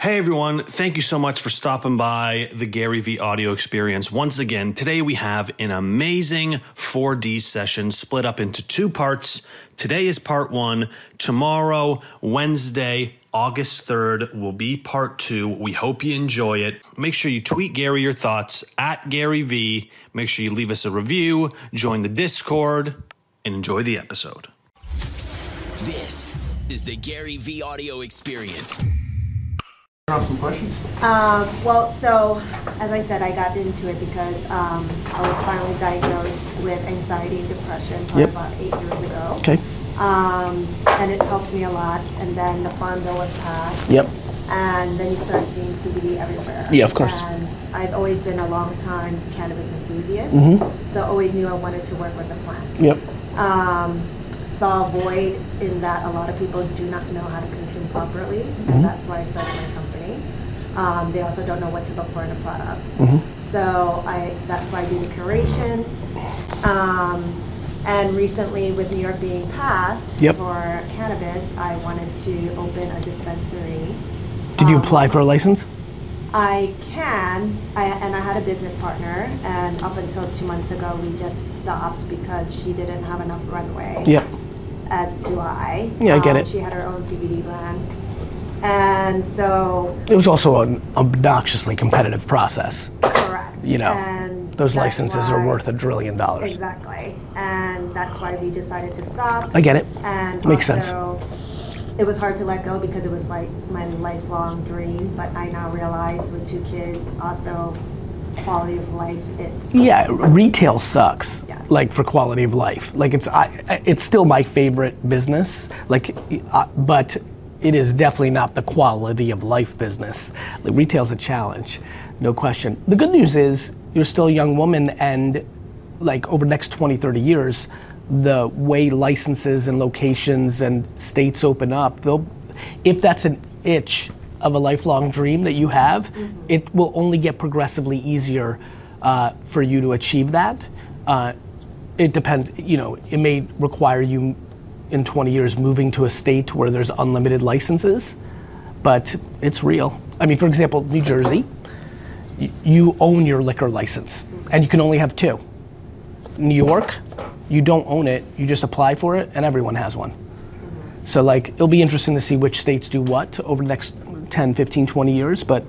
Hey everyone, thank you so much for stopping by the Gary Vee audio experience. Once again, today we have an amazing 4D session split up into two parts. Today is part one. Tomorrow, Wednesday, August 3rd, will be part two. We hope you enjoy it. Make sure you tweet Gary your thoughts at Gary Vee. Make sure you leave us a review, join the Discord, and enjoy the episode. This is the Gary Vee audio experience. Around some questions. Um, well, so as I said, I got into it because um, I was finally diagnosed with anxiety and depression Yep. about eight years ago. Okay. Um, and it's helped me a lot. And then the farm bill was passed. Yep. And then you start seeing CBD everywhere. Yeah, of course. And I've always been a long time cannabis enthusiast. Mm-hmm. So always knew I wanted to work with the plant. Yep. um, saw a void in that a lot of people do not know how to consume properly, Mm-hmm. and that's why I started my company. Um, they also don't know what to look for in a product. Mm-hmm. So I, that's why I do the curation. Um, and recently, with New York being passed Yep. for cannabis, I wanted to open a dispensary. Did you Um, apply for a license? I can, I, and I had a business partner, and up until two months ago, we just stopped because she didn't have enough runway Yep. as do I. Yeah, I get Um, it. She had her own CBD brand. And so, It was also an obnoxiously competitive process. correct. You know, And those licenses are worth a trillion dollars. Exactly. And that's why we decided to stop. I get it. And Makes sense. it was hard to let go because it was like my lifelong dream, but I now realize with two kids, also quality of life, it's Yeah, retail sucks. Yeah. Like for quality of life. Like it's I, it's still my favorite business. Like, uh, but it is definitely not the quality of life business. Retail's a challenge, no question. The good news is you're still a young woman, and like over the next 20, 30 years, the way licenses and locations and states open up, they'll, if that's an itch of a lifelong dream that you have, it will only get progressively easier uh, for you to achieve that. Uh, it depends, you know, it may require you in 20 years moving to a state where there's unlimited licenses, but it's real. I mean, for example, New Jersey, you own your liquor license and you can only have two. New York, you don't own it, you just apply for it and everyone has one. So like it'll be interesting to see which states do what over the next 10, 15, 20 years, but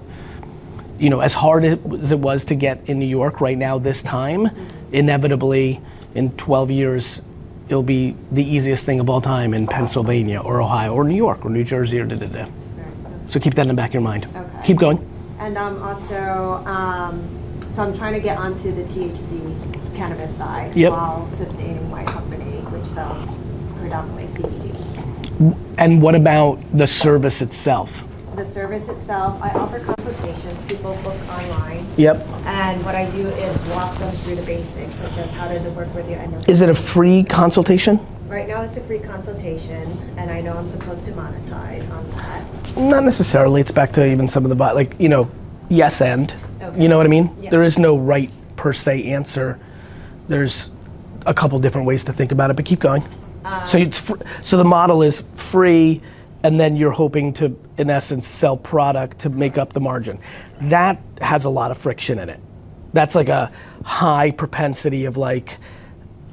you know, as hard as it was to get in New York right now this time, inevitably in 12 years it'll be the easiest thing of all time in Pennsylvania or Ohio or New York or New Jersey or da da da. So keep that in the back of your mind. Okay. Keep going. And um, also, um, so I'm trying to get onto the THC cannabis side Yep. while sustaining my company, which sells predominantly CBD. And what about the service itself? The service itself, I offer consultations. People book online. Yep. And what I do is walk them through the basics, such as how does it work with your endocrine. Is it a free consultation? Right now, it's a free consultation, and I know I'm supposed to monetize on that. It's not necessarily. It's back to even some of the like you know, yes and. Okay. You know what I mean? Yeah. There is no right per se answer. There's a couple different ways to think about it, but keep going. Uh, so it's fr- so the model is free, and then you're hoping to, in essence, sell product to make up the margin. That has a lot of friction in it. That's like a high propensity of like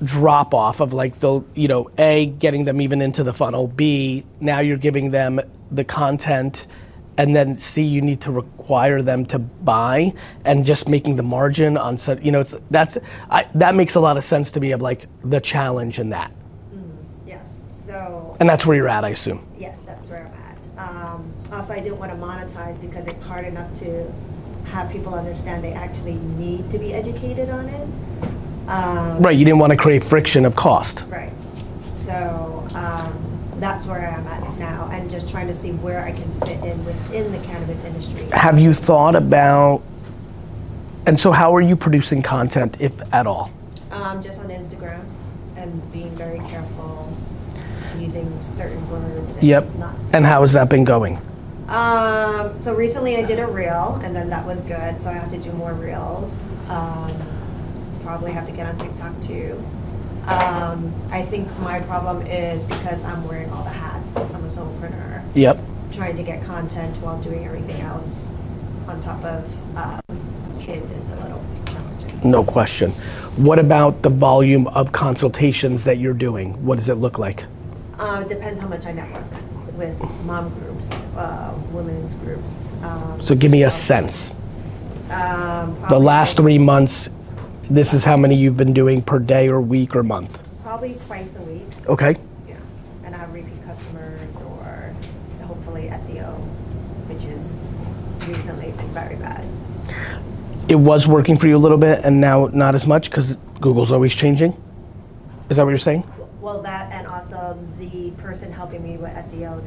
drop off of like the you know a getting them even into the funnel b now you're giving them the content and then c you need to require them to buy and just making the margin on such you know it's that's I, that makes a lot of sense to me of like the challenge in that. Mm-hmm. Yes, so and that's where you're at i assume. Yes, that's where I'm at. Um, also, I didn't want to monetize because it's hard enough to have people understand they actually need to be educated on it. Um, right you didn't want to create friction of cost right. So um, that's where I'm at now, and just trying to see where I can fit in within the cannabis industry. have you thought about and so how are you producing content if at all Um, just on Instagram, and being very careful using certain words. And yep and how has that been going Um, so recently I did a reel, and then that was good. So I have to do more reels. Um, probably have to get on TikTok too. Um, I think my problem is because I'm wearing all the hats. I'm a solopreneur. yep trying to get content while doing everything else on top of um, kids is a little challenging. No question. What about the volume of consultations that you're doing? What does it look like? It depends how much I network with mom groups, uh, women's groups. Um, So give me a sense. Um, The probably- last three months, this is how many you've been doing per day or week or month. Probably twice a week. Okay. Yeah, and I have repeat customers or hopefully SEO, which is recently been very bad. It was working for you a little bit and now not as much because Google's always changing? Is that what you're saying? Well, that and also the person helping me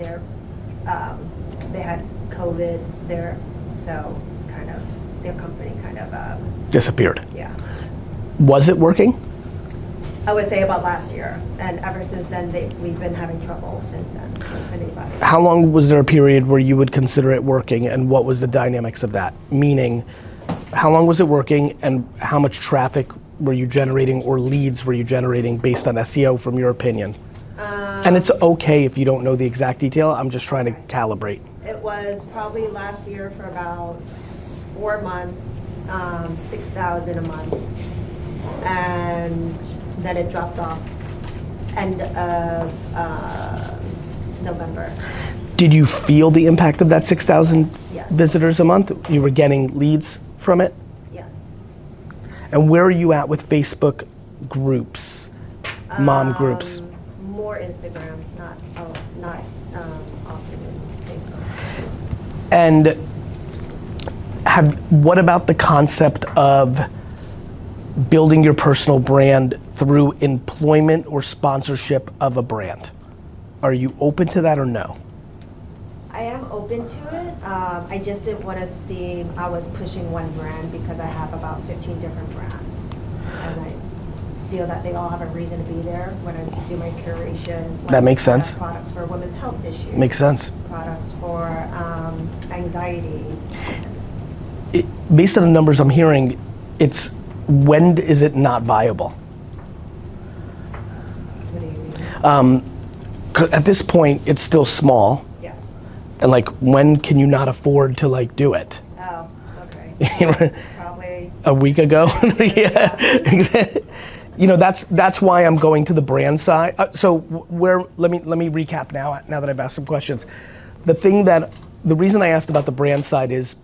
um, they had COVID there, so kind of, their company kind of, um, Disappeared. yeah. Was it working? I would say about last year, and ever since then, they, we've been having trouble since then. So it's been about it. How long was there a period where you would consider it working and what was the dynamics of that? Meaning, how long was it working and how much traffic were you generating or leads were you generating based on SEO from your opinion? And it's okay if you don't know the exact detail, I'm just trying to calibrate. It was probably last year for about four months, um, six thousand a month, and then it dropped off end of uh, November. Did you feel the impact of that 6,000 Yes. visitors a month? You were getting leads from it? Yes. And where are you at with Facebook groups, mom groups? Instagram, not oh, not um, often in Facebook. And have what about the concept of building your personal brand through employment or sponsorship of a brand? Are you open to that or no? I am open to it. Um, I just didn't want to seem I was pushing one brand because I have about 15 different brands, and I feel that they all have a reason to be there when I do my curation. That makes sense. Products for women's health issues. Makes sense. Products for um, anxiety. It, based on the numbers I'm hearing, it's when is it not viable? What do you mean? Um, at this point, it's still small, yes. and like when can you not afford to like do it? Oh, okay. Probably. a week ago. yeah, you know that's that's why I'm going to the brand side. Uh, so where let me let me recap now. Now that I've asked some questions, the thing that the reason I asked about the brand side is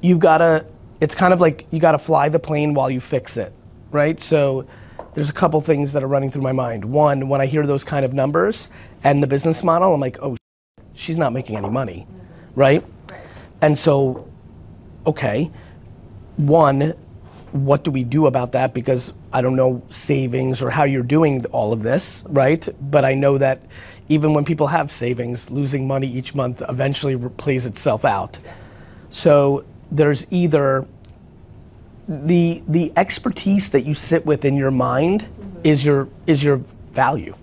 you've got to. It's kind of like you got to fly the plane while you fix it, right? So there's a couple things that are running through my mind. One, when I hear those kind of numbers and the business model, I'm like, oh, she's not making any money, right? And so, okay one, what do we do about that? Because I don't know savings or how you're doing all of this, right? But I know that even when people have savings, losing money each month eventually plays itself out. So there's either the the expertise that you sit with in your mind mm-hmm. is your is your value.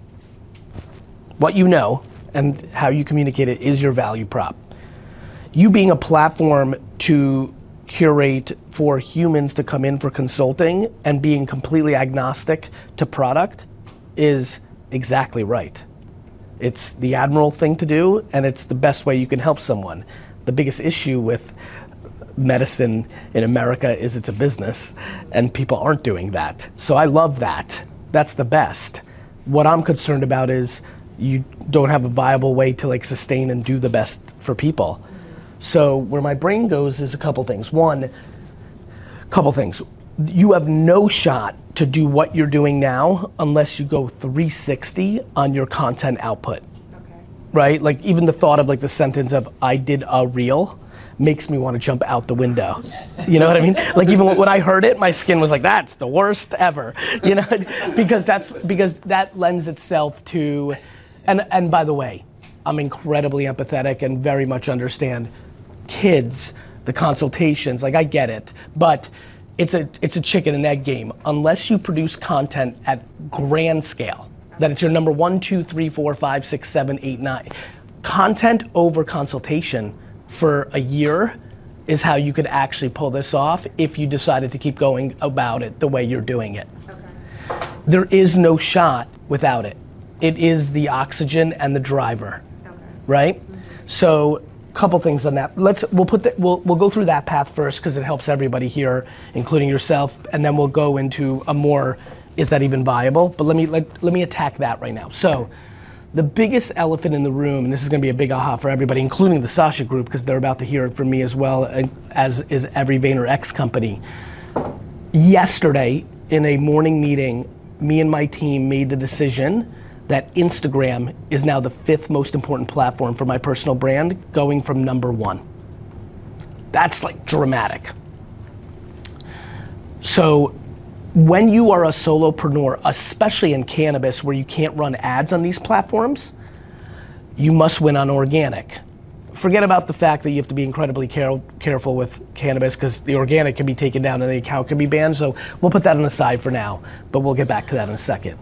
What you know and how you communicate it is your value prop you being a platform to curate for humans to come in for consulting and being completely agnostic to product is exactly right. It's the admiral thing to do, and it's the best way you can help someone. The biggest issue with medicine in America is it's a business, and people aren't doing that. So I love that. That's the best. What I'm concerned about is you don't have a viable way to like sustain and do the best for people. So where my brain goes is a couple things. One, couple things. You have no shot to do what you're doing now unless you go 360 on your content output Okay. right? Like even the thought of like the sentence of "I did a reel" makes me want to jump out the window. You know what I mean? Like even when I heard it, my skin was like, "That's the worst ever," you know, because that's because that lends itself to, and and by the way, I'm incredibly empathetic and very much understand kids, the consultations. Like I get it, but. It's a, it's a chicken and egg game. Unless you produce content at grand scale, that it's your number one, two, three, four, five, six, seven, eight, nine. Content over consultation for a year is how you could actually pull this off if you decided to keep going about it the way you're doing it. Okay. There is no shot without it. It is the oxygen and the driver, Okay. right? So, couple things on that. Let's we'll put that we'll we'll go through that path first because it helps everybody here, including yourself, and then we'll go into a more is that even viable? But let me let, let me attack that right now. So, the biggest elephant in the room, and this is going to be a big aha for everybody, including the Sasha Group, because they're about to hear it from me as well, as is every VaynerX company. Yesterday, in a morning meeting, me and my team made the decision that Instagram is now the fifth most important platform for my personal brand, going from number one. That's like dramatic. So, when you are a solopreneur, especially in cannabis where you can't run ads on these platforms, you must win on organic. Forget about the fact that you have to be incredibly care- careful with cannabis because the organic can be taken down and the account can be banned. So we'll put that on the side for now, but we'll get back to that in a second.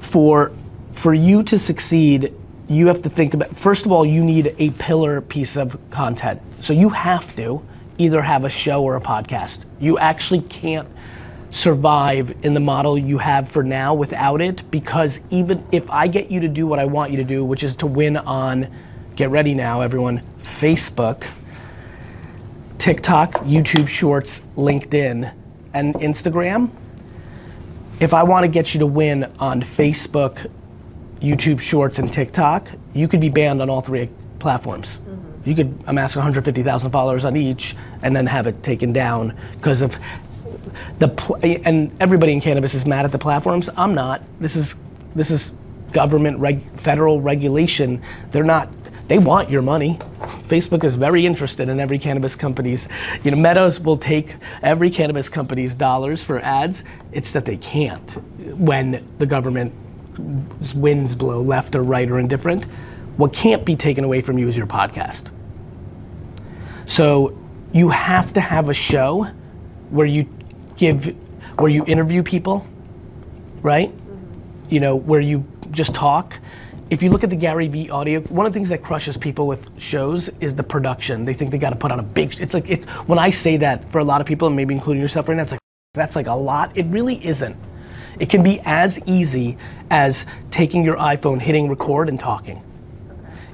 For for you to succeed, you have to think about first of all, you need a pillar piece of content. So you have to either have a show or a podcast. You actually can't survive in the model you have for now without it because even if I get you to do what I want you to do, which is to win on, get ready now, everyone, Facebook, TikTok, YouTube Shorts, LinkedIn, and Instagram. If I want to get you to win on Facebook, YouTube Shorts, and TikTok, you could be banned on all three platforms. Mm-hmm. You could amass 150,000 followers on each and then have it taken down because of the pl- and everybody in cannabis is mad at the platforms. I'm not. This is this is government reg- federal regulation. They're not. They want your money. Facebook is very interested in every cannabis company's. You know, Meadows will take every cannabis company's dollars for ads. It's that they can't when the government winds blow left or right or indifferent. What can't be taken away from you is your podcast. So you have to have a show where you give, where you interview people, right? You know, where you just talk. If you look at the Gary Vee audio, one of the things that crushes people with shows is the production. They think they got to put on a big. It's like it, when I say that for a lot of people, and maybe including yourself right now, it's like that's like a lot. It really isn't. It can be as easy as taking your iPhone, hitting record, and talking.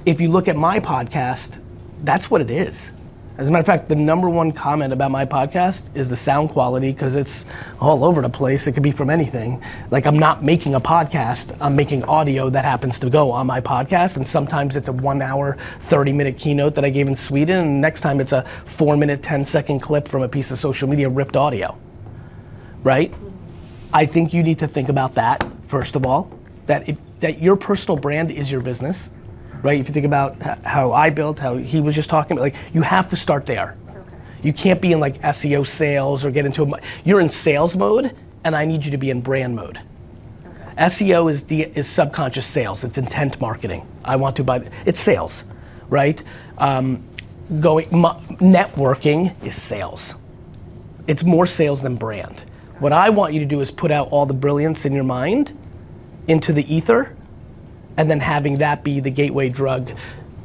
If you look at my podcast, that's what it is. As a matter of fact, the number one comment about my podcast is the sound quality because it's all over the place. It could be from anything. Like, I'm not making a podcast, I'm making audio that happens to go on my podcast. And sometimes it's a one hour, 30 minute keynote that I gave in Sweden. And next time it's a four minute, 10 second clip from a piece of social media ripped audio. Right? I think you need to think about that, first of all, that, if, that your personal brand is your business right? If you think about how I built, how he was just talking about, like you have to start there. Okay. You can't be in like SEO sales or get into a. You're in sales mode, and I need you to be in brand mode. Okay. SEO is de- is subconscious sales. It's intent marketing. I want to buy. It's sales, right? Um, going networking is sales. It's more sales than brand. What I want you to do is put out all the brilliance in your mind into the ether and then having that be the gateway drug,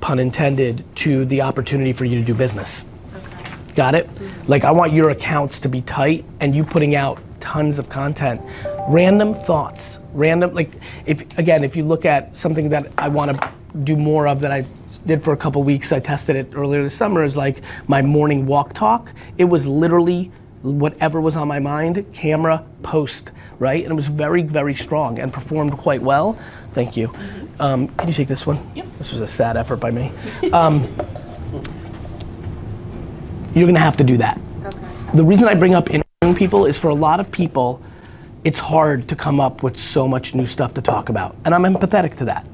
pun intended, to the opportunity for you to do business. Okay. Got it? Mm-hmm. Like I want your accounts to be tight and you putting out tons of content. Random thoughts, random like if again if you look at something that I want to do more of that I did for a couple weeks, I tested it earlier this summer is like my morning walk talk. It was literally whatever was on my mind, camera, post, right? And it was very, very strong and performed quite well. Thank you. Um, can you take this one? Yep. This was a sad effort by me. Um, you're gonna have to do that. Okay. The reason I bring up interviewing people is for a lot of people, it's hard to come up with so much new stuff to talk about. And I'm empathetic to that.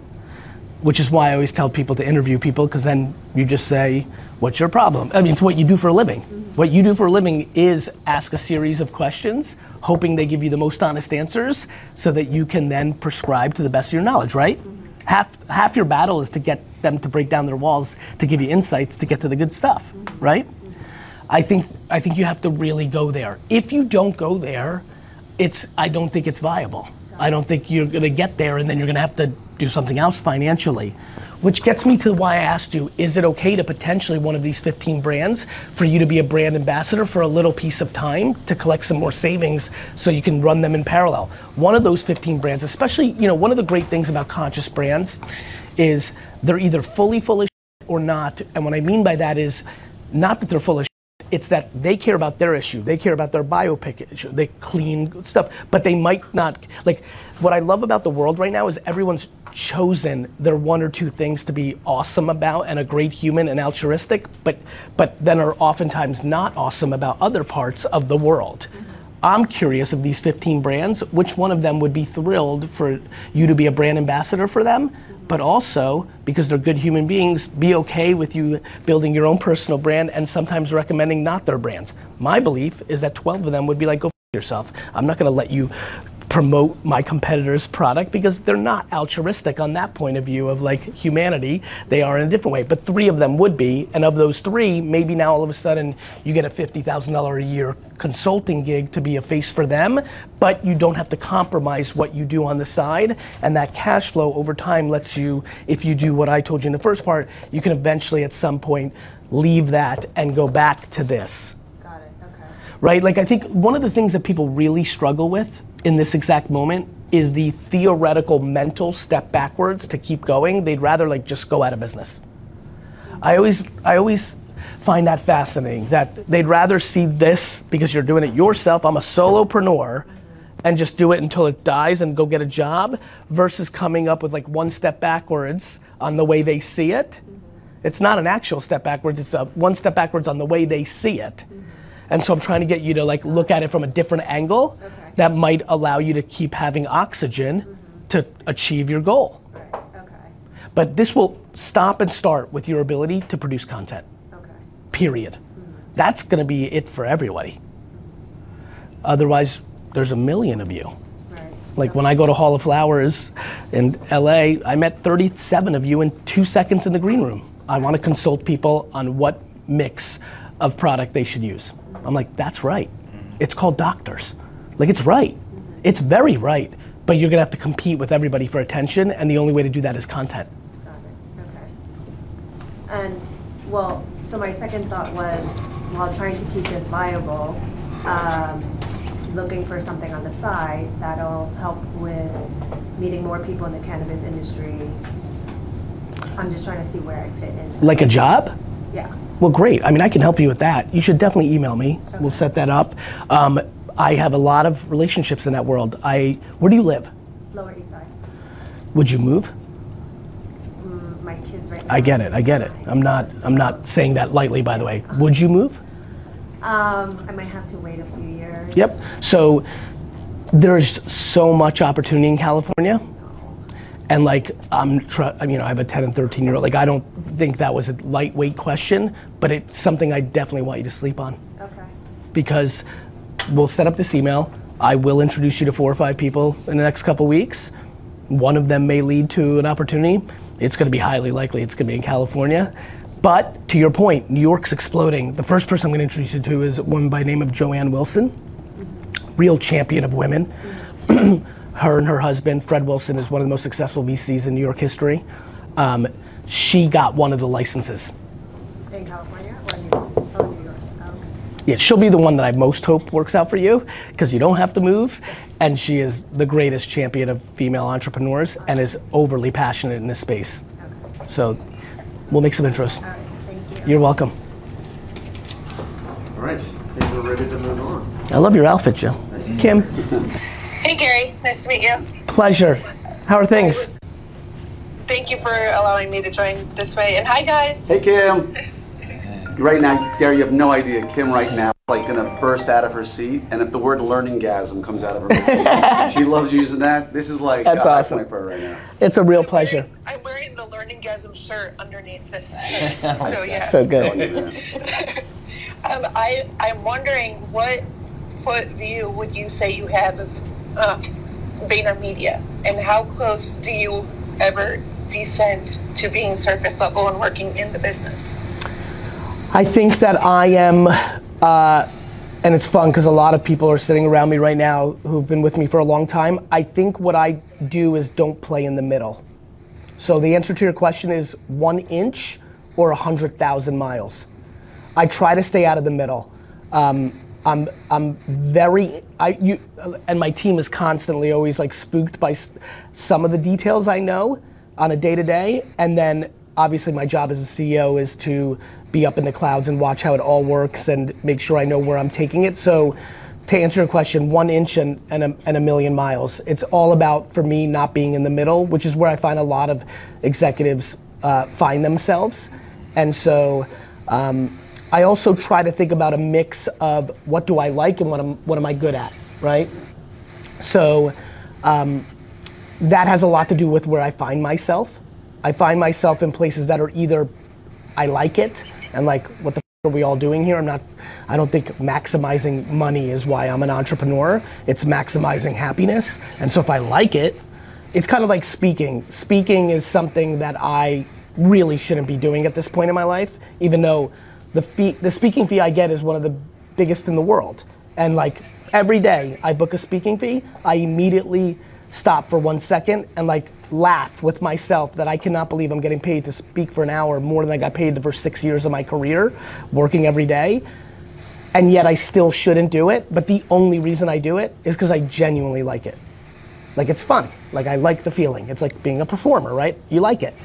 Which is why I always tell people to interview people, because then you just say, what's your problem? I mean, it's what you do for a living. Mm-hmm. What you do for a living is ask a series of questions hoping they give you the most honest answers so that you can then prescribe to the best of your knowledge, right? Mm-hmm. Half, half your battle is to get them to break down their walls to give you insights to get to the good stuff, mm-hmm. right? I think, I think you have to really go there. If you don't go there, it's, I don't think it's viable. I don't think you're gonna get there and then you're gonna have to do something else financially. Which gets me to why I asked you, is it okay to potentially one of these 15 brands for you to be a brand ambassador for a little piece of time to collect some more savings so you can run them in parallel? One of those 15 brands, especially, you know, one of the great things about conscious brands is they're either fully, fully or not. And what I mean by that is not that they're full of it's that they care about their issue. They care about their biopic issue. They clean stuff, but they might not. Like, what I love about the world right now is everyone's chosen their one or two things to be awesome about and a great human and altruistic, but but then are oftentimes not awesome about other parts of the world. Mm-hmm. I'm curious of these 15 brands, which one of them would be thrilled for you to be a brand ambassador for them, but also because they're good human beings, be okay with you building your own personal brand and sometimes recommending not their brands. My belief is that 12 of them would be like, go yourself. I'm not gonna let you promote my competitor's product because they're not altruistic on that point of view of like humanity. They are in a different way. But three of them would be, and of those three, maybe now all of a sudden you get a $50,000 a year consulting gig to be a face for them, but you don't have to compromise what you do on the side. And that cash flow over time lets you, if you do what I told you in the first part, you can eventually at some point leave that and go back to this Got it, okay. right? Like I think one of the things that people really struggle with in this exact moment is the theoretical mental step backwards to keep going. They'd rather like just go out of business. I always I always find that fascinating that they'd rather see this because you're doing it yourself. I'm a solopreneur and just do it until it dies and go get a job versus coming up with like one step backwards on the way they see it. It's not an actual step backwards, it's a one step backwards on the way they see it. And so I'm trying to get you to like look at it from a different angle Okay. That might allow you to keep having oxygen to achieve your goal. Right, okay, But this will stop and start with your ability to produce content. okay. Period. Hmm. That's going to be it for everybody. Otherwise, there's a million of you. Right. Like when I go to Hall of Flowers in LA, I met 37 of you in two seconds in the green room. I want to consult people on what mix of product they should use. I'm like, that's right. Hmm. It's called doctors. Like, it's right. It's very right. But you're gonna have to compete with everybody for attention, and the only way to do that is content. Got it, okay. And, well, so my second thought was, while trying to keep this viable, um, looking for something on the side that'll help with meeting more people in the cannabis industry. I'm just trying to see where I fit in. Like a job? Yeah, Well, great. I mean, I can help you with that. You should definitely email me. We'll set that up. Um, I have a lot of relationships in that world. I, where do you live? Lower East Side. Would you move? Mm, My kids right now. I get it. I get it. I'm not. I'm not saying that lightly, by the way. Would you move? Um, I might have to wait a few years. Yep. So there's so much opportunity in California, and like I'm, tr- I mean, you know, I have a 10 and 13 year old. Like I don't think that was a lightweight question, but it's something I definitely want you to sleep on Okay, because we'll set up this email. I will introduce you to four or five people in the next couple weeks. One of them may lead to an opportunity. It's going to be highly likely it's going to be in California. But to your point, New York's exploding. The first person I'm going to introduce you to is a woman by the name of Joanne Wilson, real champion of women. her and her husband, Fred Wilson, is one of the most successful VCs in New York history. Um, she got one of the licenses. in California or New York? Oh, New York, okay. Yeah, she'll be the one that I most hope works out for you because you don't have to move. And she is the greatest champion of female entrepreneurs and is overly passionate in this space. Okay, So we'll make some intros. all right, thank you. You're welcome. All right, I think we're ready to move on. I love your outfit, Joe. Kim, Hey Gary, nice to meet you. pleasure. How are things? Thank you for allowing me to join this way. And hi guys. Hey Kim. Right now, Gary, you have no idea. Kim right now is like gonna burst out of her seat, and if the word learning gasm comes out of her mouth, she loves using that. This is like That's a high awesome. for her right now. It's a real pleasure. I'm wearing the Learning Gasm shirt underneath this. so yeah. So good. um, I I'm wondering what foot view would you say you have of uh, VaynerMedia, and how close do you ever descend to being surface level and working in the business? I think that I am, uh, and it's fun because a lot of people are sitting around me right now who've been with me for a long time. I think what I do is don't play in the middle. So the answer to your question is one inch or a hundred thousand miles. I try to stay out of the middle. Um, I'm I'm very I you and my team is constantly always like spooked by some of the details I know on a day to day, and then obviously my job as a CEO is to be up in the clouds and watch how it all works and make sure I know where I'm taking it. So to answer your question, one inch and, and, a, and a million miles. It's all about, for me, not being in the middle, which is where I find a lot of executives uh, find themselves. And so um, I also try to think about a mix of what do I like and what, am, what am I good at, right? So um, that has a lot to do with where I find myself. I find myself in places that are either I like it and like what the are we all doing here? I'm not. I don't think maximizing money is why I'm an entrepreneur. It's maximizing happiness. And so if I like it, it's kind of like speaking. Speaking is something that I really shouldn't be doing at this point in my life, even though the fee, the speaking fee I get is one of the biggest in the world. And like every day I book a speaking fee, I immediately stop for one second and like laugh with myself that I cannot believe I'm getting paid to speak for an hour more than I got paid the first six years of my career, working every day. And yet I still shouldn't do it. But the only reason I do it is because I genuinely like it. Like it's fun. Like I like the feeling. It's like being a performer, right? You like it.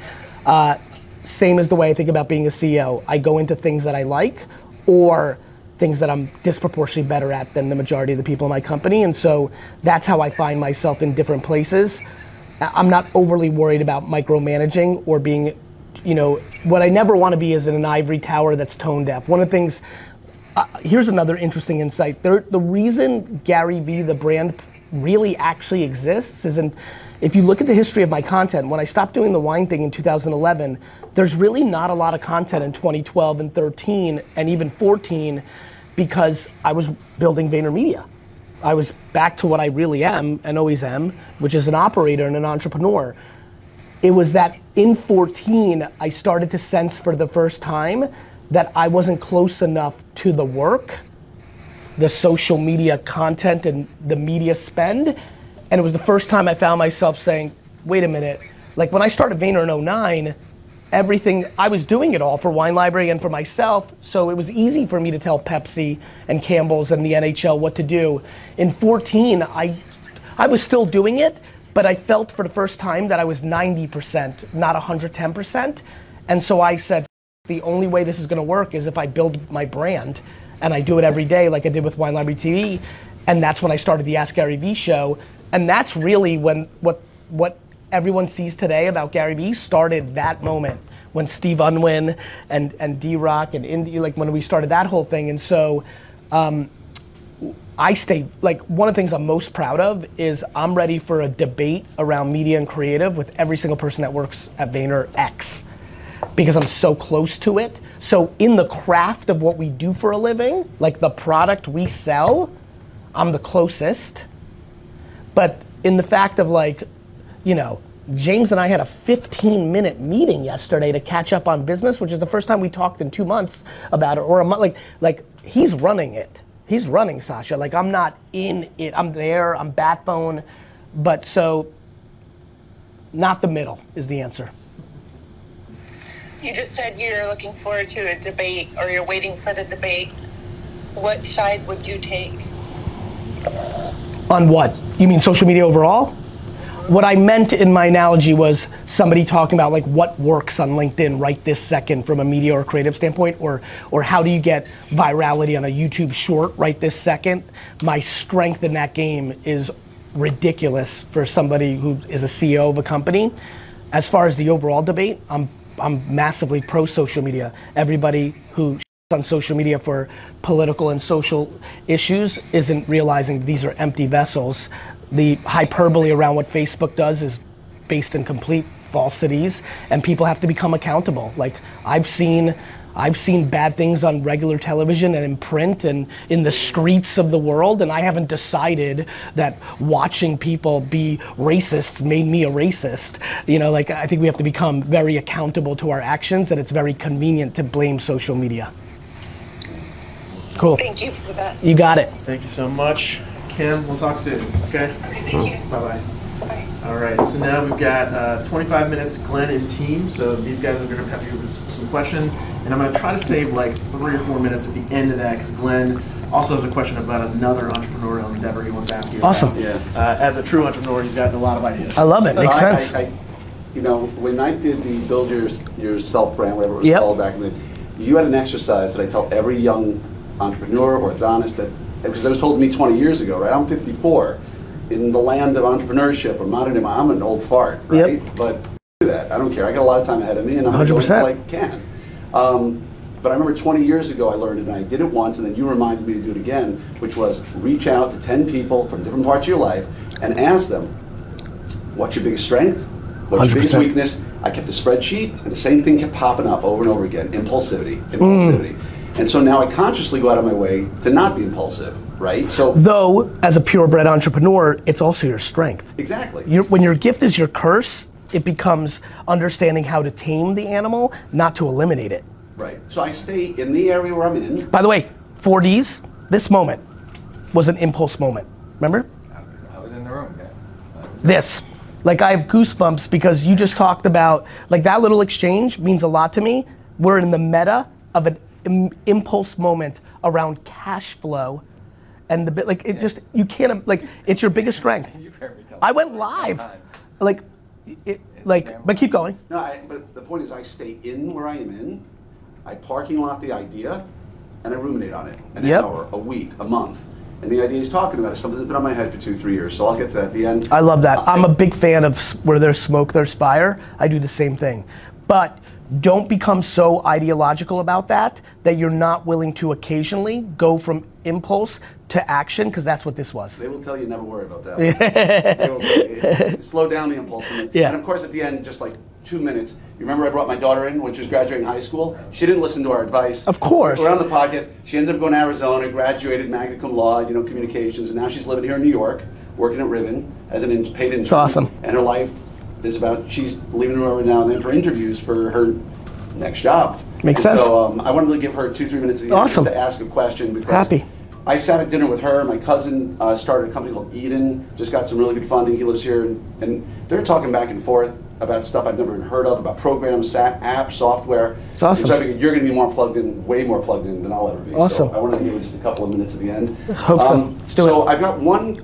Uh, same as the way I think about being a CEO. I go into things that I like or things that I'm disproportionately better at than the majority of the people in my company. And so that's how I find myself in different places. I'm not overly worried about micromanaging or being, you know, what I never want to be is in an ivory tower that's tone deaf. One of the things, uh, here's another interesting insight. There, the reason Gary Vee, the brand, really actually exists is in, if you look at the history of my content, when I stopped doing the wine thing in 2011, there's really not a lot of content in 2012 and 13 and even 14 because I was building VaynerMedia. I was back to what I really am and always am, which is an operator and an entrepreneur. It was that in 14, I started to sense for the first time that I wasn't close enough to the work, the social media content, and the media spend. And it was the first time I found myself saying, wait a minute, like when I started Vayner in 09, everything I was doing it all for Wine Library and for myself, so it was easy for me to tell Pepsi and Campbell's and the NHL what to do. In 14, I I was still doing it, but I felt for the first time that I was 90%, not 110%. And so I said, the only way this is gonna work is if I build my brand and I do it every day like I did with Wine Library TV. And that's when I started the Ask Gary Vee show. And that's really when what what everyone sees today about Gary Vee started that moment when Steve Unwin and, and D-Rock and Indy, like when we started that whole thing. And so um, I stay, like one of the things I'm most proud of is I'm ready for a debate around media and creative with every single person that works at Vayner X because I'm so close to it. So in the craft of what we do for a living, like the product we sell, I'm the closest. But in the fact of like, you know, James and I had a 15 minute meeting yesterday to catch up on business, which is the first time we talked in two months about it, or a month. Like, like he's running it. He's running Sasha. Like I'm not in it. I'm there. I'm bat phone, but so not the middle is the answer. You just said you're looking forward to a debate or you're waiting for the debate. What side would you take? On what? You mean social media overall? What I meant in my analogy was somebody talking about like what works on LinkedIn right this second from a media or creative standpoint, or or how do you get virality on a YouTube short right this second. My strength in that game is ridiculous for somebody who is a CEO of a company. As far as the overall debate, I'm I'm massively pro social media. Everybody who on social media for political and social issues isn't realizing these are empty vessels. The hyperbole around what Facebook does is based in complete falsities and people have to become accountable. Like I've seen I've seen bad things on regular television and in print and in the streets of the world, and I haven't decided that watching people be racists made me a racist. You know, like I think we have to become very accountable to our actions, and it's very convenient to blame social media. Cool. Thank you for that. You got it. Thank you so much. Kim, we'll talk soon, okay? Thank you. Bye-bye. Bye. All right, so now we've got uh, 25 minutes, Glenn and team. So these guys are going to have you with some questions, and I'm going to try to save like three or four minutes at the end of that because Glenn also has a question about another entrepreneurial endeavor he wants to ask you. about. Awesome. Yeah. Uh, as a true entrepreneur, he's gotten a lot of ideas. I love it. No, Makes I- sense. I- I- you know, when I did the build your yourself brand, whatever it was Yep. called back then, you had an exercise that I tell every young entrepreneur or orthodontist that because it was told to me 20 years ago, right? I'm 54. In the land of entrepreneurship or modern, I'm an old fart, Yep. right? But do that. I don't care. I got a lot of time ahead of me, and I'm going to 100%. I can. Um, but I remember 20 years ago I learned it, and I did it once, and then you reminded me to do it again, which was reach out to 10 people from different parts of your life and ask them, what's your biggest strength? What's your biggest weakness? I kept the spreadsheet, and the same thing kept popping up over and over again impulsivity, impulsivity. And so now I consciously go out of my way to not be impulsive, right? So, Though, as a purebred entrepreneur, it's also your strength. exactly. Your, when your gift is your curse, it becomes understanding how to tame the animal, not to eliminate it. right. So I stay in the area where I'm in. By the way, 4Ds, this moment was an impulse moment. Remember? I was in the room, yeah. This. Like I have goosebumps because you just talked about, like that little exchange means a lot to me. We're in the meta of an Im- impulse moment around cash flow. And the bit, like it just, you can't, like, it's your biggest strength. You've heard me tell I went live. times. Like, it, like, but keep going. No, I, but the point is, I stay in where I am in. I parking lot the idea, and I ruminate on it an Yep. hour, a week, a month. And the idea he's talking about is something that's been on my head for two, three years. So I'll get to that at the end. I love that. Uh, I'm a big fan of where there's smoke, there's fire. I do the same thing. But don't become so ideological about that that you're not willing to occasionally go from impulse to action, because that's what this was. They will tell you never worry about that. Will slow down the impulse. And, Yeah. and of course, at the end, just like two minutes. You remember I brought my daughter in when she was graduating high school. She didn't listen to our advice. Of course. We're on the podcast. She ended up going to Arizona, graduated magna cum laude, you know, communications, and now she's living here in New York, working at Ribbon as an in, paid intern. It's awesome. And her life is about she's leaving the room every now and then for interviews for her next job. Makes And sense. So um, I wanted to give her two, three minutes the Awesome. to ask a question because Happy. I sat at dinner with her. My cousin uh, started a company called Eden. Just got some really good funding. He lives here, and, and they're talking back and forth about stuff I've never even heard of, about programs, apps, software. It's awesome. So I figured you're going to be more plugged in, way more plugged in than I'll ever be. Awesome. So I wanted to give you just a couple of minutes at the end. Hope so. Let's do so it. I've got one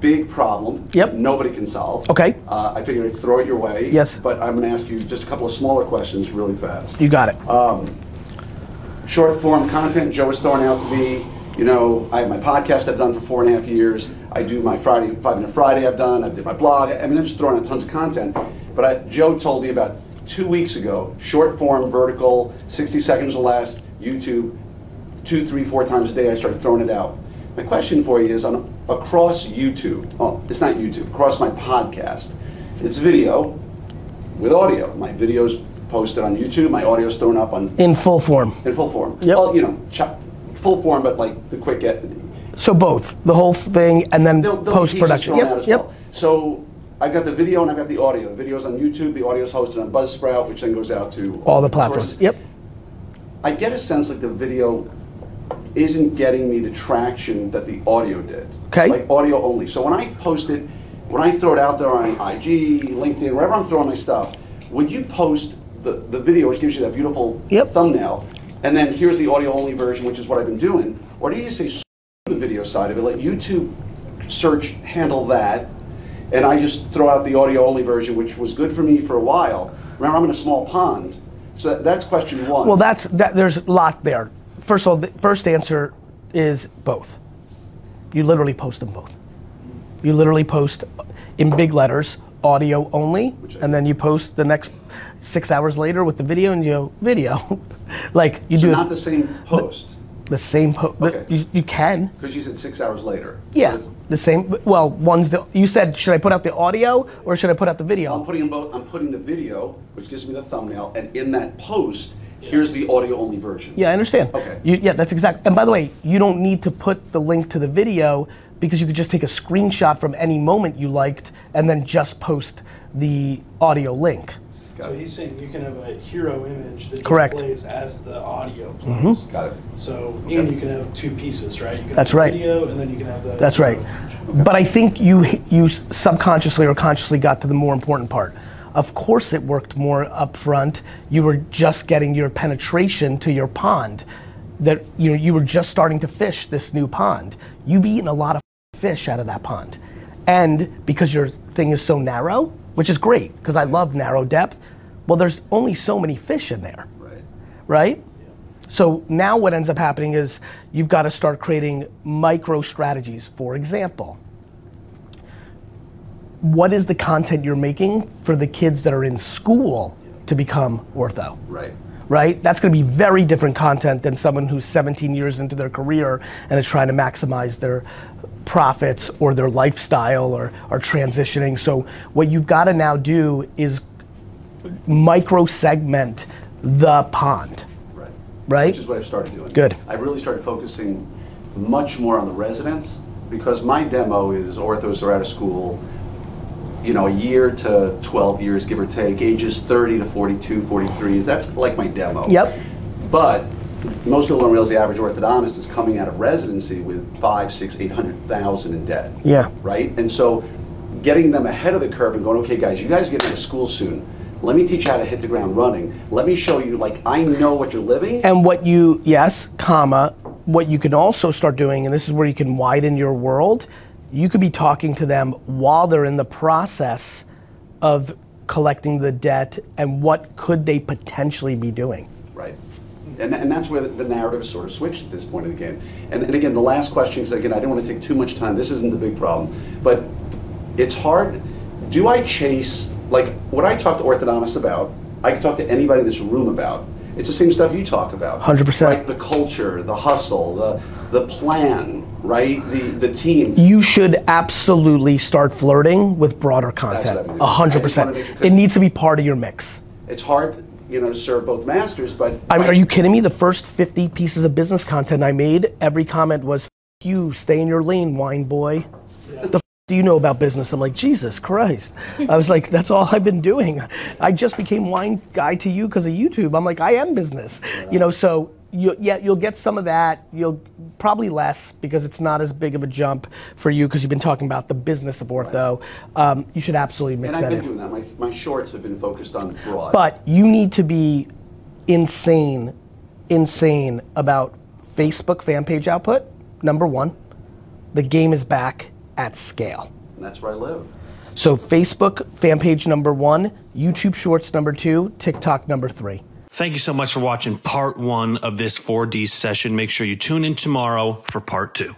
big problem. Yep. Nobody can solve. Okay. Uh, I figured I'd throw it your way. Yes. But I'm going to ask you just a couple of smaller questions really fast You got it. short form content Joe is throwing out to me. You know, I have my podcast I've done for four and a half years. I do my Friday, Five Minute Friday I've done. I did my blog. I mean, I'm just throwing out tons of content. But I, Joe told me about two weeks ago, short form, vertical, 60 seconds or less, YouTube, two, three, four times a day I started throwing it out. My question for you is on across YouTube, well, it's not YouTube, across my podcast, it's video with audio. My video's posted on YouTube, my audio's thrown up on In full form. in full form. Yep. Well, you know, ch- full form, but like the quick get. So both, the whole thing, and then post production. Yep, as yep. well. So I've got the video and I've got the audio. The video's on YouTube. The audio's hosted on Buzzsprout, which then goes out to All the platforms. sources. Yep. I get a sense like the video isn't getting me the traction that the audio did. Okay. Like audio only. So when I post it, when I throw it out there on IG, LinkedIn, wherever I'm throwing my stuff, would you post the, the video, which gives you that beautiful Yep. thumbnail, and then here's the audio only version, which is what I've been doing? Or do you just say "Screw the video side of it, let YouTube search handle that, and I just throw out the audio only version, which was good for me for a while. Remember, I'm in a small pond. So that's question one. Well, that's that. There's a lot there. First of all, the first answer is both. You literally post them both. You literally post in big letters, audio only, and then you post the next six hours later with the video, and you go video, like you So do not the same post, the same post. Okay. You, you can. because you said six hours later. Yeah, it's- the same. Well, one's the. You said should I put out the audio or should I put out the video? I'm putting in both. I'm putting the video, which gives me the thumbnail, and in that post, here's the audio only version. Yeah, I understand. Okay. You, yeah, that's exact. And by the way, you don't need to put the link to the video because you could just take a screenshot from any moment you liked and then just post the audio link. So he's saying you can have a hero image that just Correct. plays as the audio mm-hmm. plays. Got it. So and you can have two pieces, right? You can That's have the right. Video and then you can have the. That's right. hero image. But I think you you subconsciously or consciously got to the more important part. Of course, it worked more upfront. You were just getting your penetration to your pond. That you know you were just starting to fish this new pond. You've eaten a lot of fish out of that pond, and because your thing is so narrow, which is great because I love narrow depth. Well, there's only so many fish in there, Right. right? So now what ends up happening is you've got to start creating micro strategies. For example, what is the content you're making for the kids that are in school to become ortho? Right. right? That's going to be very different content than someone who's 17 years into their career and is trying to maximize their profits or their lifestyle or are transitioning. So what you've got to now do is micro segment the pond, Right. right? Which is what I've started doing. Good. I've really started focusing much more on the residents because my demo is orthos are out of school, you know, a year to 12 years, give or take, ages 30 to 42, 43. That's like my demo. Yep. But most people don't realize the average orthodontist is coming out of residency with five, six, eight hundred thousand in debt. Yeah. Right? And so getting them ahead of the curve and going, okay, guys, you guys get out of school soon. Let me teach you how to hit the ground running. Let me show you, like, I know what you're living. And what you, yes, comma, what you can also start doing, and this is where you can widen your world, you could be talking to them while they're in the process of collecting the debt and what could they potentially be doing. Right. And, and that's where the, narrative is sort of switched at this point in the game. And, and again, the last question, because again, I don't want to take too much time. This isn't the big problem. But it's hard. Do I chase, like, what I talk to orthodontists about, I can talk to anybody in this room about. It's the same stuff you talk about. 100%. Right? The culture, the hustle, the, the plan, right? The, the team. You should absolutely start flirting with broader content. I've been doing. A hundred I just wanna percent. It needs to be part of your mix. It's hard, you know, to serve both masters, but. I mean, are you kidding me? The first 50 pieces of business content I made, every comment was, F- you, stay in your lane, wine boy. Do you know about business? I'm like, Jesus Christ. I was like, that's all I've been doing. I just became wine guy to you because of YouTube. I'm like, I am business. You know, so you, yeah, you'll get some of that. You'll probably less because it's not as big of a jump for you because you've been talking about the business of ortho. Um, you should absolutely mix And I've that been in. doing that. My, my shorts have been focused on broad. But you need to be insane, insane about Facebook fan page output. Number one, the game is back at scale. And that's where I live. So Facebook fan page number one, YouTube Shorts number two, TikTok number three. Thank you so much for watching part one of this 4D session. Make sure you tune in tomorrow for part two.